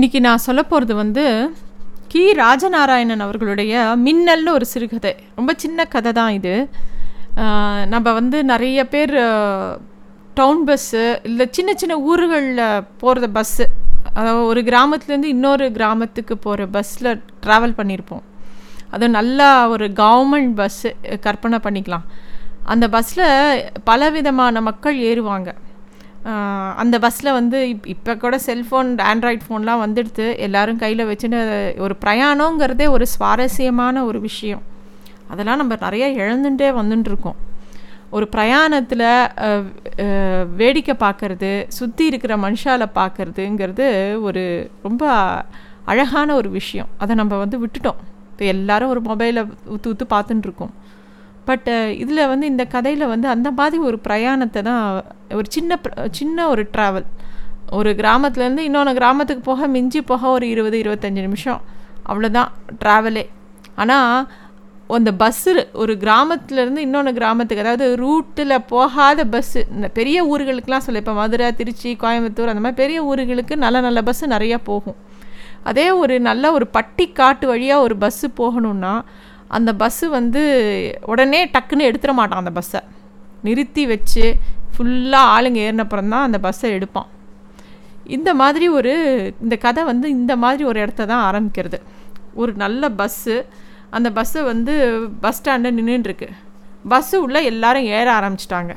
இன்னைக்கு நான் சொல்ல போகிறது வந்து கி. ராஜநாராயணன் அவர்களுடைய மின்னல்னு ஒரு சிறுகதை. ரொம்ப சின்ன கதை தான் இது. நம்ம வந்து நிறைய பேர் டவுன் பஸ்ஸு இல்லை சின்ன சின்ன ஊர்களில் போகிறத பஸ்ஸு அதாவது ஒரு கிராமத்துலேருந்து இன்னொரு கிராமத்துக்கு போகிற பஸ்ஸில் ட்ராவல் பண்ணியிருப்போம் அது நல்லா ஒரு கவர்மெண்ட் பஸ்ஸு கற்பனை பண்ணிக்கலாம். அந்த பஸ்ஸில் பலவிதமான மக்கள் ஏறுவாங்க. அந்த பஸ்ஸில் வந்து இப் இப்போ கூட செல்ஃபோன் ஆண்ட்ராய்ட் ஃபோன்லாம் வந்துடுது எல்லாரும் கையில் வச்சுன்னு ஒரு பிரயாணங்கிறதே ஒரு சுவாரஸ்யமான ஒரு விஷயம். அதெல்லாம் நம்ம நிறைய இழந்துட்டே வந்துட்டுருக்கோம். ஒரு பிரயாணத்தில் வேடிக்கை பார்க்குறது சுற்றி இருக்கிற மனுஷால பார்க்கறதுங்கிறது ஒரு ரொம்ப அழகான ஒரு விஷயம். அதை நம்ம வந்து விட்டுட்டோம். இப்போ எல்லோரும் ஒரு மொபைலை ஊற்று ஊற்று பார்த்துட்டுருக்கோம் இருக்கோம் பட் இதில் வந்து இந்த கதையில் வந்து அந்த மாதிரி ஒரு பிரயாணத்தை தான் ஒரு சின்ன சின்ன ஒரு ட்ராவல் ஒரு கிராமத்துலேருந்து இன்னொன்று கிராமத்துக்கு போக மிஞ்சி போக ஒரு இருபது இருபத்தஞ்சி நிமிஷம். அவ்வளோதான் ட்ராவலே ஆனால் அந்த பஸ்ஸு ஒரு கிராமத்துலேருந்து இன்னொன்று கிராமத்துக்கு அதாவது ரூட்டில் போகாத பஸ்ஸு இந்த பெரிய ஊர்களுக்கெலாம் சொல்ல இப்போ மதுரை திருச்சி கோயம்புத்தூர் அந்த மாதிரி பெரிய ஊர்களுக்கு நல்ல நல்ல பஸ்ஸு நிறையா போகும். அதே ஒரு நல்ல ஒரு பட்டி காட்டு வழியாக ஒரு பஸ்ஸு போகணுன்னா அந்த பஸ்ஸு வந்து உடனே டக்குன்னு எடுத்துட மாட்டான் அந்த பஸ்ஸை நிறுத்தி வச்சு ஃபுல்லாக ஆளுங்க ஏறினப்புறம் தான் அந்த பஸ்ஸை எடுப்பான். இந்த மாதிரி ஒரு இந்த கதை வந்து இந்த மாதிரி ஒரு இடத்த தான் ஆரம்பிக்கிறது. ஒரு நல்ல பஸ்ஸு அந்த பஸ்ஸை வந்து பஸ் ஸ்டாண்டில் நின்றுட்டுருக்கு பஸ்ஸு உள்ளே எல்லாரும் ஏற ஆரம்பிச்சிட்டாங்க.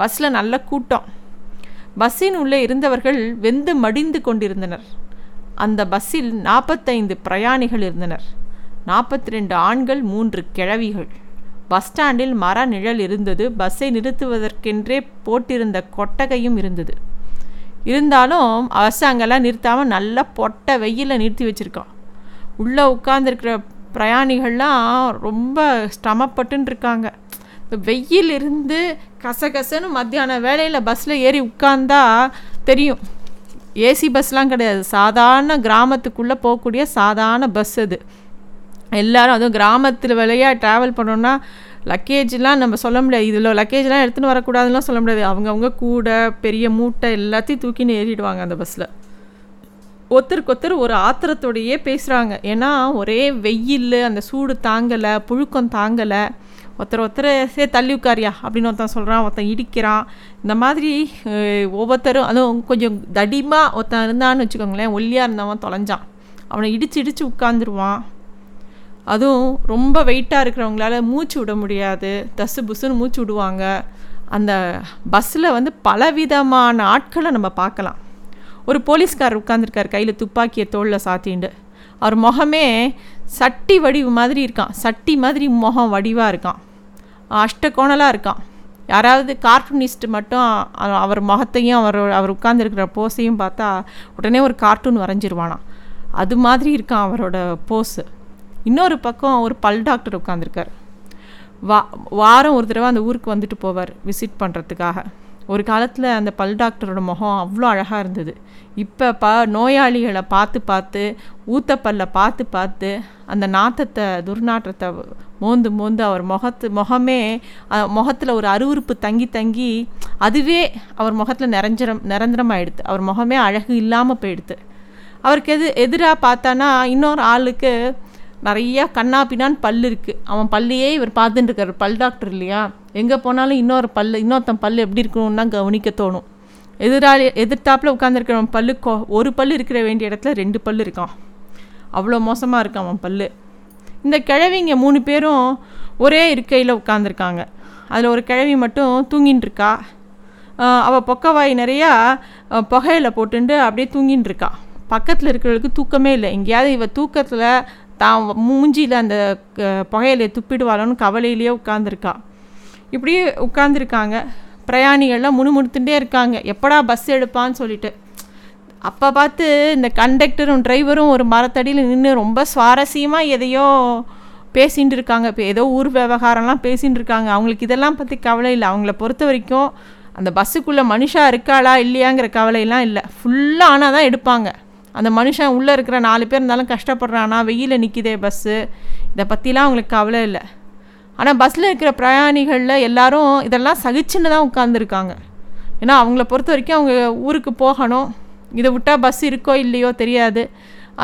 பஸ்ஸில் நல்ல கூட்டம். பஸ்ஸின் உள்ளே இருந்தவர்கள் வெந்து மடிந்து கொண்டிருந்தனர். அந்த பஸ்ஸில் நாற்பத்தைந்து பிரயாணிகள் இருந்தனர். நாற்பத்தி ரெண்டு ஆண்கள் மூன்று கிழவிகள். பஸ் ஸ்டாண்டில் மர நிழல் இருந்தது. பஸ்ஸை நிறுத்துவதற்கென்றே போட்டிருந்த கொட்டகையும் இருந்தது. இருந்தாலும் பஸ் அங்கெல்லாம் நிறுத்தாமல் நல்லா பொட்டை வெயிலில் நிறுத்தி வச்சுருக்கான். உள்ளே உட்காந்துருக்கிற பிரயாணிகள்லாம் ரொம்ப ஸ்டமப்பட்டுன்னு இருக்காங்க இப்போ வெயில் இருந்து கசகசன்னு மத்தியான வேலையில் பஸ்ஸில் ஏறி உட்காந்தா தெரியும். ஏசி பஸ்லாம் கிடையாது. சாதாரண கிராமத்துக்குள்ளே போகக்கூடிய சாதாரண பஸ் அது. எல்லாரும் அதுவும் கிராமத்தில் வழியாக ட்ராவல் பண்ணோன்னா லக்கேஜ்லாம் நம்ம சொல்ல முடியாது. இதில் லக்கேஜ்லாம் எடுத்துன்னு வரக்கூடாதுலாம் சொல்ல முடியாது. அவங்கவுங்க கூடை பெரிய மூட்டை எல்லாத்தையும் தூக்கின்னு ஏறிடுவாங்க அந்த பஸ்ஸில் ஒருத்தருக்கு ஒருத்தர் ஒரு ஆத்திரத்தோடையே பேசுகிறாங்க ஏன்னா ஒரே வெயில் அந்த சூடு தாங்கலை புழுக்கம் தாங்கலை. ஒருத்தர் ஒருத்தர் சே தள்ளி உட்காரியா? அப்படின்னு ஒருத்தன் சொல்கிறான் ஒருத்தன் இடிக்கிறான். இந்த மாதிரி ஒவ்வொருத்தரும் அதுவும் கொஞ்சம் தடிமாக ஒருத்தன் இருந்தான்னு வச்சுக்கோங்களேன் ஒல்லியாக இருந்தவன் தொலைஞ்சான். அவனை இடிச்சு இடித்து உட்காந்துருவான் அதுவும் ரொம்ப வெயிட்டாக இருக்கிறவங்களால மூச்சு விட முடியாது. தசு புசுன்னு மூச்சு விடுவாங்க. அந்த பஸ்ஸில் வந்து பலவிதமான ஆட்களை நம்ம பார்க்கலாம். ஒரு போலீஸ்கார் உட்காந்துருக்கார் கையில் துப்பாக்கியை தோளில் சாத்திண்டு. அவர் முகமே சட்டி வடிவு மாதிரி இருக்கான். சட்டி மாதிரி முகம் வடிவாக இருக்கான். அஷ்டகோணலாக இருக்கான். யாராவது கார்ட்டூனிஸ்ட் மட்டும் அவர் முகத்தையும் அவர் அவர் உட்காந்துருக்கிற போஸையும் பார்த்தா உடனே ஒரு கார்ட்டூன் வரைஞ்சிருவானாம். அது மாதிரி இருக்கான் அவரோட போஸு இன்னொரு பக்கம் ஒரு பல் டாக்டர் உட்காந்துருக்கார் வா வாரம் ஒரு தடவை அந்த ஊருக்கு வந்துட்டு போவார் விசிட் பண்ணுறதுக்காக ஒரு காலத்தில் அந்த பல் டாக்டரோட முகம் அவ்வளோ அழகாக இருந்தது. இப்போ ப நோயாளிகளை பார்த்து பார்த்து ஊத்தப்பல்ல பார்த்து பார்த்து அந்த நாற்றத்தை துர்நாற்றத்தை மோந்து மோந்து அவர் முகத்து முகமே முகத்தில் ஒரு அருவருப்பு தங்கி தங்கி அதுவே அவர் முகத்தில் நிரஞ்சரம் நிரந்தரமாயிடுது அவர் முகமே அழகு இல்லாமல் போயிடுது அவருக்கு எது எதிராக பார்த்தானா இன்னொரு ஆளுக்கு நிறையா கண்ணா பின்னான்னு பல் இருக்குது அவன் பல்லையே இவர் பார்த்துட்டு இருக்காரு பல் டாக்டர் இல்லையா? எங்கே போனாலும் இன்னொரு பல் இன்னொருத்தன் பல் எப்படி இருக்கணும்னு தான் கவனிக்க தோணும். எதிராளி எதிர்த்தாப்பில் உட்காந்துருக்கிறவன் பல்லு கொ ஒரு பல் இருக்கிற வேண்டிய இடத்துல ரெண்டு பல் இருக்கான். அவ்வளோ மோசமாக இருக்கான் அவன் பல்லு. இந்த கிழவிங்க மூணு பேரும் ஒரே இருக்கையில் உட்காந்துருக்காங்க அதில் ஒரு கிழவி மட்டும் தூங்கின்னு இருக்கா அவள் பொக்கவாய் நிறையா புகையில் புகையில போட்டுண்டு அப்படியே தூங்கின்னு இருக்கா பக்கத்தில் இருக்கிறவளுக்கு தூக்கமே இல்லை. எங்கேயாவது இவள் தூக்கத்தில் தான் மூஞ்சியில் அந்த க- புகையிலையை துப்பிடுவாளோன்னு கவலையிலேயே உட்காந்துருக்கா இப்படியே உட்காந்துருக்காங்க பிரயாணிகள்லாம் முணுமுணுத்துட்டே இருக்காங்க. எப்படா பஸ் எடுப்பான்னு சொல்லிட்டு. அப்போ பார்த்து இந்த கண்டக்டரும் டிரைவரும் ஒரு மரத்தடியில் நின்று ரொம்ப சுவாரஸ்யமாக எதையோ பேசிகிட்டு இருக்காங்க. இப்போ ஏதோ ஊர் விவகாரம்லாம் பேசின்னு இருக்காங்க. அவங்களுக்கு இதெல்லாம் பற்றி கவலை இல்லை. அவங்கள பொறுத்த வரைக்கும் அந்த பஸ்ஸுக்குள்ளே மனுஷா இருக்காளா இல்லையாங்கிற கவலையெல்லாம் இல்லை. ஃபுல்லாக ஆனால் தான் எடுப்பாங்க. அந்த மனுஷன் உள்ளே இருக்கிற நாலு பேர் இருந்தாலும் கஷ்டப்படுறானா? வெயில நிற்கிதே பஸ்ஸு இதை பற்றிலாம் அவங்களுக்கு கவலை இல்லை. ஆனால் பஸ்ஸில் இருக்கிற பிரயாணிகளில் எல்லாரும் இதெல்லாம் சகிச்சுன்னு தான் உட்காந்துருக்காங்க ஏன்னா அவங்கள பொறுத்த வரைக்கும் அவங்க ஊருக்கு போகணும். இதை விட்டால் பஸ் இருக்கோ இல்லையோ தெரியாது.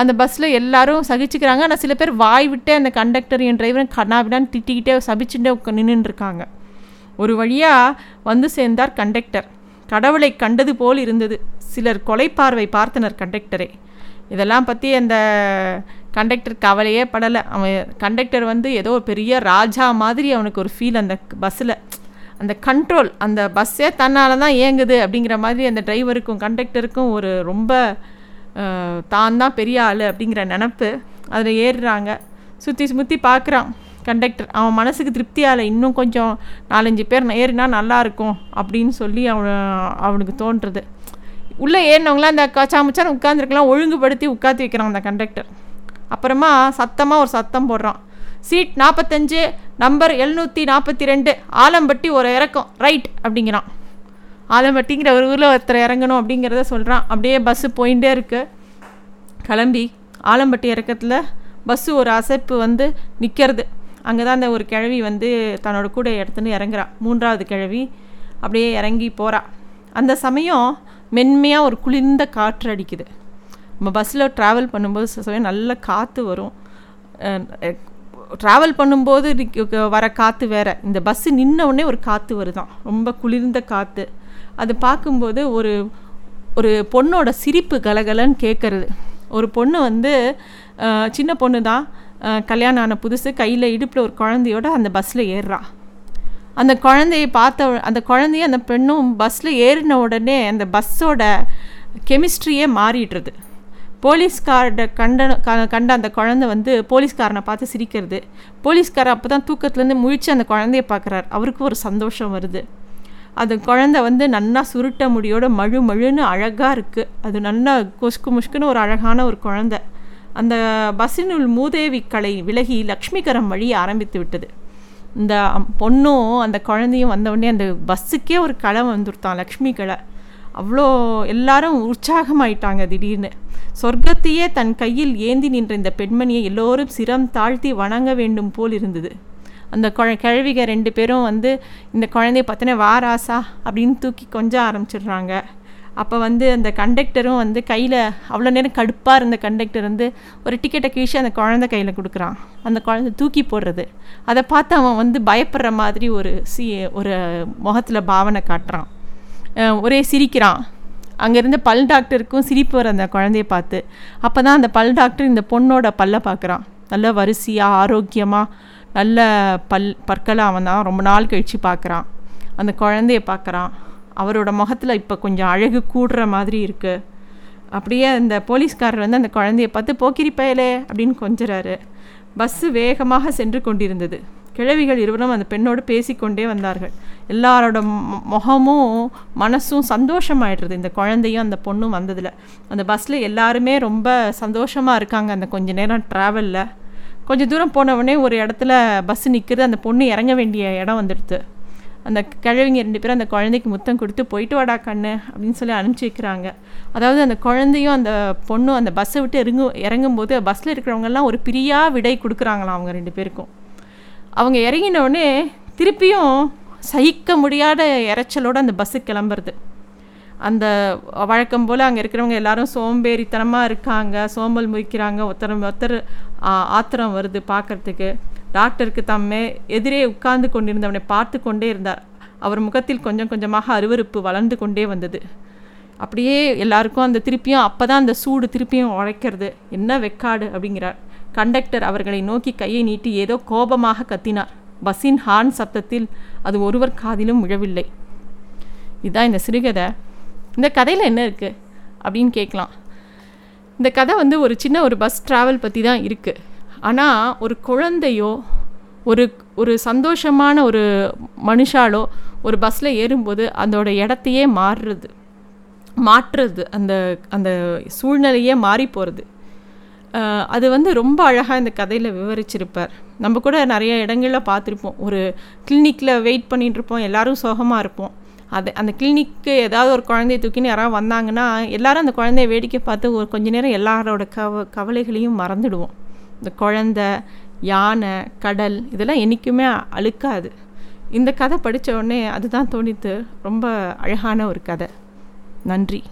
அந்த பஸ்ஸில் எல்லாரும் சகிச்சுக்கிறாங்க. ஆனால் சில பேர் வாய் விட்டே அந்த கண்டக்டர் என் டிரைவரும் கண்ணாவிடான்னு திட்டிக்கிட்டே சபிச்சுட்டே உட்கா நின்றுருக்காங்க ஒரு வழியாக வந்து சேர்ந்தார் கண்டக்டர் கடவுளை கண்டது போல் இருந்தது. சிலர் கொலை பார்வை பார்த்தனர் கண்டக்டரை இதெல்லாம் பற்றி அந்த கண்டக்டர் கவலையே படலை. அவன் கண்டக்டர் வந்து ஏதோ ஒரு பெரிய ராஜா மாதிரி அவனுக்கு ஒரு ஃபீல் அந்த பஸ்ஸில் அந்த கண்ட்ரோல் அந்த பஸ்ஸே தன்னால் தான் இயங்குது அப்படிங்கிற மாதிரி அந்த டிரைவருக்கும் கண்டக்டருக்கும் ஒரு ரொம்ப தான் தான் பெரிய ஆள் அப்படிங்கிற நினப்பு. அதில் ஏறுறாங்க. சுற்றி சுற்றி பார்க்குறான். கண்டக்டர் அவன் மனசுக்கு திருப்தியால் இன்னும் கொஞ்சம் நாலஞ்சு பேர் ஏறினா நல்லாயிருக்கும் அப்படின்னு சொல்லி அவன் அவனுக்கு தோன்றுறது. உள்ளே ஏறினவங்களாம் அந்த கச்சாமுச்சான் உட்காந்துருக்கலாம் ஒழுங்குபடுத்தி உட்காந்து வைக்கிறான் அந்த கண்டக்டர் அப்புறமா சத்தமாக ஒரு சத்தம் போடுறான். சீட் நாற்பத்தஞ்சு நம்பர் எழுநூற்றி நாற்பத்தி ரெண்டு ஆலம்பட்டி ஒரு இறக்கம் ரைட் அப்படிங்கிறான். ஆலம்பட்டிங்கிற ஒரு ஊரில் ஒருத்தர் இறங்கணும் அப்படிங்கிறத சொல்கிறான் அப்படியே பஸ்ஸு போயிட்டே இருக்குது கிளம்பி ஆலம்பட்டி இறக்கத்தில் பஸ்ஸு ஒரு அசைப்பு வந்து நிற்கிறது அங்கே தான் அந்த ஒரு கிழவி வந்து தன்னோட கூட இடத்துன்னு இறங்குறா. மூன்றாவது கிழவி அப்படியே இறங்கி போகிறா அந்த சமயம் மென்மையாக ஒரு குளிர்ந்த காற்று அடிக்குது. நம்ம பஸ்ஸில் ட்ராவல் பண்ணும்போது சமயம் நல்ல காற்று வரும். ட்ராவல் பண்ணும்போது வர காற்று வேறு. இந்த பஸ்ஸு நின்ன உடனே ஒரு காற்று வருதான். ரொம்ப குளிர்ந்த காற்று அது பார்க்கும்போது ஒரு ஒரு பொண்ணோட சிரிப்பு கலகலன்னு கேட்குறது ஒரு பொண்ணு வந்து சின்ன பொண்ணு தான் கல்யாணம் ஆன புதுசு கையில் இடுப்பில் ஒரு குழந்தையோட அந்த பஸ்ஸில் ஏறுறா. அந்த குழந்தைய பார்த்த அந்த குழந்தைய அந்த பெண்ணும் பஸ்ஸில் ஏறின உடனே அந்த பஸ்ஸோட கெமிஸ்ட்ரியே மாறிடுறது. போலீஸ்கார்ட கண்ட கண்ட அந்த குழந்தை வந்து போலீஸ்காரனை பார்த்து சிரிக்கிறது. போலீஸ்கார் அப்போ தான் தூக்கத்துலேருந்து முழிச்சு அந்த குழந்தைய பார்க்குறாரு. அவருக்கு ஒரு சந்தோஷம் வருது. அந்த குழந்த வந்து நன்னா சுருட்ட முடியோட மழு மழுன்னு அழகாக இருக்குது அது நல்லா கொஸ்கு முஷ்குன்னு ஒரு அழகான ஒரு குழந்த. அந்த பஸ்ஸினுள் மூதேவி கலை விலகி லக்ஷ்மிகரம் வழி ஆரம்பித்து விட்டது. இந்த பொண்ணும் அந்த குழந்தையும் வந்தவுடனே அந்த பஸ்ஸுக்கே ஒரு களை வந்துருத்தான் லக்ஷ்மி களை. அவ்வளோ எல்லாரும் உற்சாகமாயிட்டாங்க திடீர்னு. சொர்க்கத்தையே தன் கையில் ஏந்தி நின்ற இந்த பெண்மணியை எல்லோரும் சிரம் தாழ்த்தி வணங்க வேண்டும் போல் இருந்தது. அந்த குழ கிழவிக ரெண்டு பேரும் வந்து இந்த குழந்தைய பார்த்தினா வாராசா அப்படின்னு தூக்கி கொஞ்சம் ஆரம்பிச்சிடுறாங்க. அப்போ வந்து அந்த கண்டக்டரும் வந்து கையில் அவ்வளோ நேரம் கடுப்பாக இருந்த கண்டக்டர் வந்து ஒரு டிக்கெட்டை கீழ்ச்சி அந்த குழந்த கையில் கொடுக்குறான். அந்த குழந்தை தூக்கி போடுறது. அதை பார்த்து அவன் வந்து பயப்படுற மாதிரி ஒரு சி ஒரு முகத்தில் பாவனை காட்டுறான். ஒரே சிரிக்கிறான். அங்கேருந்து பல் டாக்டருக்கும் சிரிப்பு வர அந்த குழந்தைய பார்த்து. அப்போ தான் அந்த பல் டாக்டர் இந்த பொண்ணோட பல்லை பார்க்குறான். நல்ல வரிசையாக ஆரோக்கியமாக நல்ல பல் பற்களை அவன் தான் ரொம்ப நாள் கழித்து பார்க்குறான். அந்த குழந்தைய பார்க்குறான். அவரோட முகத்தில் இப்போ கொஞ்சம் அழகு கூடுற மாதிரி இருக்குது அப்படியே அந்த போலீஸ்காரர் வந்து அந்த குழந்தைய பார்த்து போக்கிரி பயலே அப்படின்னு கொஞ்சறாரு. பஸ்ஸு வேகமாக சென்று கொண்டிருந்தது. கிழவிகள் இருவரும் அந்த பெண்ணோடு பேசிக்கொண்டே வந்தார்கள். எல்லாரோட முகமும் மனசும் சந்தோஷமாயிடுறது. இந்த குழந்தையும் அந்த பொண்ணும் வந்ததில். அந்த பஸ்ஸில் எல்லாருமே ரொம்ப சந்தோஷமாக இருக்காங்க அந்த கொஞ்ச நேரம் ட்ராவலில் கொஞ்சம் தூரம் போனவுடனே ஒரு இடத்துல பஸ்ஸு நிற்கிறது அந்த பொண்ணு இறங்க வேண்டிய இடம் வந்துடுது அந்த கிழவிங்க ரெண்டு பேரும் அந்த குழந்தைக்கு முத்தம் கொடுத்து போயிட்டு வாடா கண்ணு அப்படின்னு சொல்லி அனுப்பிச்சி வைக்கிறாங்க. அதாவது அந்த குழந்தையும் அந்த பொண்ணும் அந்த பஸ்ஸை விட்டு இறங்கு இறங்கும்போது பஸ்ஸில் இருக்கிறவங்கெல்லாம் ஒரு பிரியா விடை கொடுக்குறாங்களாம் அவங்க ரெண்டு பேருக்கும். அவங்க இறங்கினோடனே திருப்பியும் சகிக்க முடியாத இறைச்சலோடு அந்த பஸ்ஸு கிளம்புறது. அந்த வழக்கம் போல் அங்கே இருக்கிறவங்க எல்லாரும் சோம்பேறித்தனமாக இருக்காங்க சோம்பல் முறிக்கிறாங்க ஒருத்தர் ஒருத்தர் ஆத்திரம் வருது பார்க்குறதுக்கு. டாக்டருக்கு தம்மே எதிரே உட்கார்ந்து கொண்டிருந்தவனை பார்த்து கொண்டே இருந்தார். அவர் முகத்தில் கொஞ்சம் கொஞ்சமாக அருவறுப்பு வளர்ந்து கொண்டே வந்தது. அப்படியே எல்லாருக்கும் அந்த திருப்பியும் அப்போ தான் அந்த சூடு திருப்பியும் உழைக்கிறது. என்ன வெக்காடு அப்படிங்கிறார். கண்டக்டர் அவர்களை நோக்கி கையை நீட்டி ஏதோ கோபமாக கத்தினார். பஸ்ஸின் ஹார்ன் சத்தத்தில் அது ஒருவர் காதிலும் விழவில்லை. இதுதான் இந்த சிறுகதை. இந்த கதையில் என்ன இருக்குது அப்படின்னு கேட்கலாம். இந்த கதை வந்து ஒரு சின்ன ஒரு பஸ் ட்ராவல் பற்றி தான் இருக்குது ஆனால் ஒரு குழந்தையோ ஒரு ஒரு சந்தோஷமான ஒரு மனுஷாலோ ஒரு பஸ்ஸில் ஏறும்போது அதோட இடத்தையே மாறுறது மாற்றுறது அந்த அந்த சூழ்நிலையே மாறி போகிறது அது வந்து ரொம்ப அழகாக இந்த கதையில் விவரிச்சிருப்பார். நம்ம கூட நிறைய இடங்களில் பார்த்துருப்போம். ஒரு கிளினிக்கில் வெயிட் பண்ணிகிட்ருப்போம் எல்லோரும் சோகமாக இருப்போம். அது அந்த கிளினிக்கு ஏதாவது ஒரு குழந்தைய தூக்கின்னு யாராவது வந்தாங்கன்னா எல்லோரும் அந்த குழந்தைய வேடிக்கை பார்த்து ஒரு கொஞ்ச நேரம் எல்லாரோட கவ கவலைகளையும் மறந்துடுவோம். இந்த குழந்த யானை கடல் இதெல்லாம் என்றைக்குமே அழுக்காது. இந்த கதை படித்த உடனே அதுதான் தோணித்து ரொம்ப அழகான ஒரு கதை. நன்றி.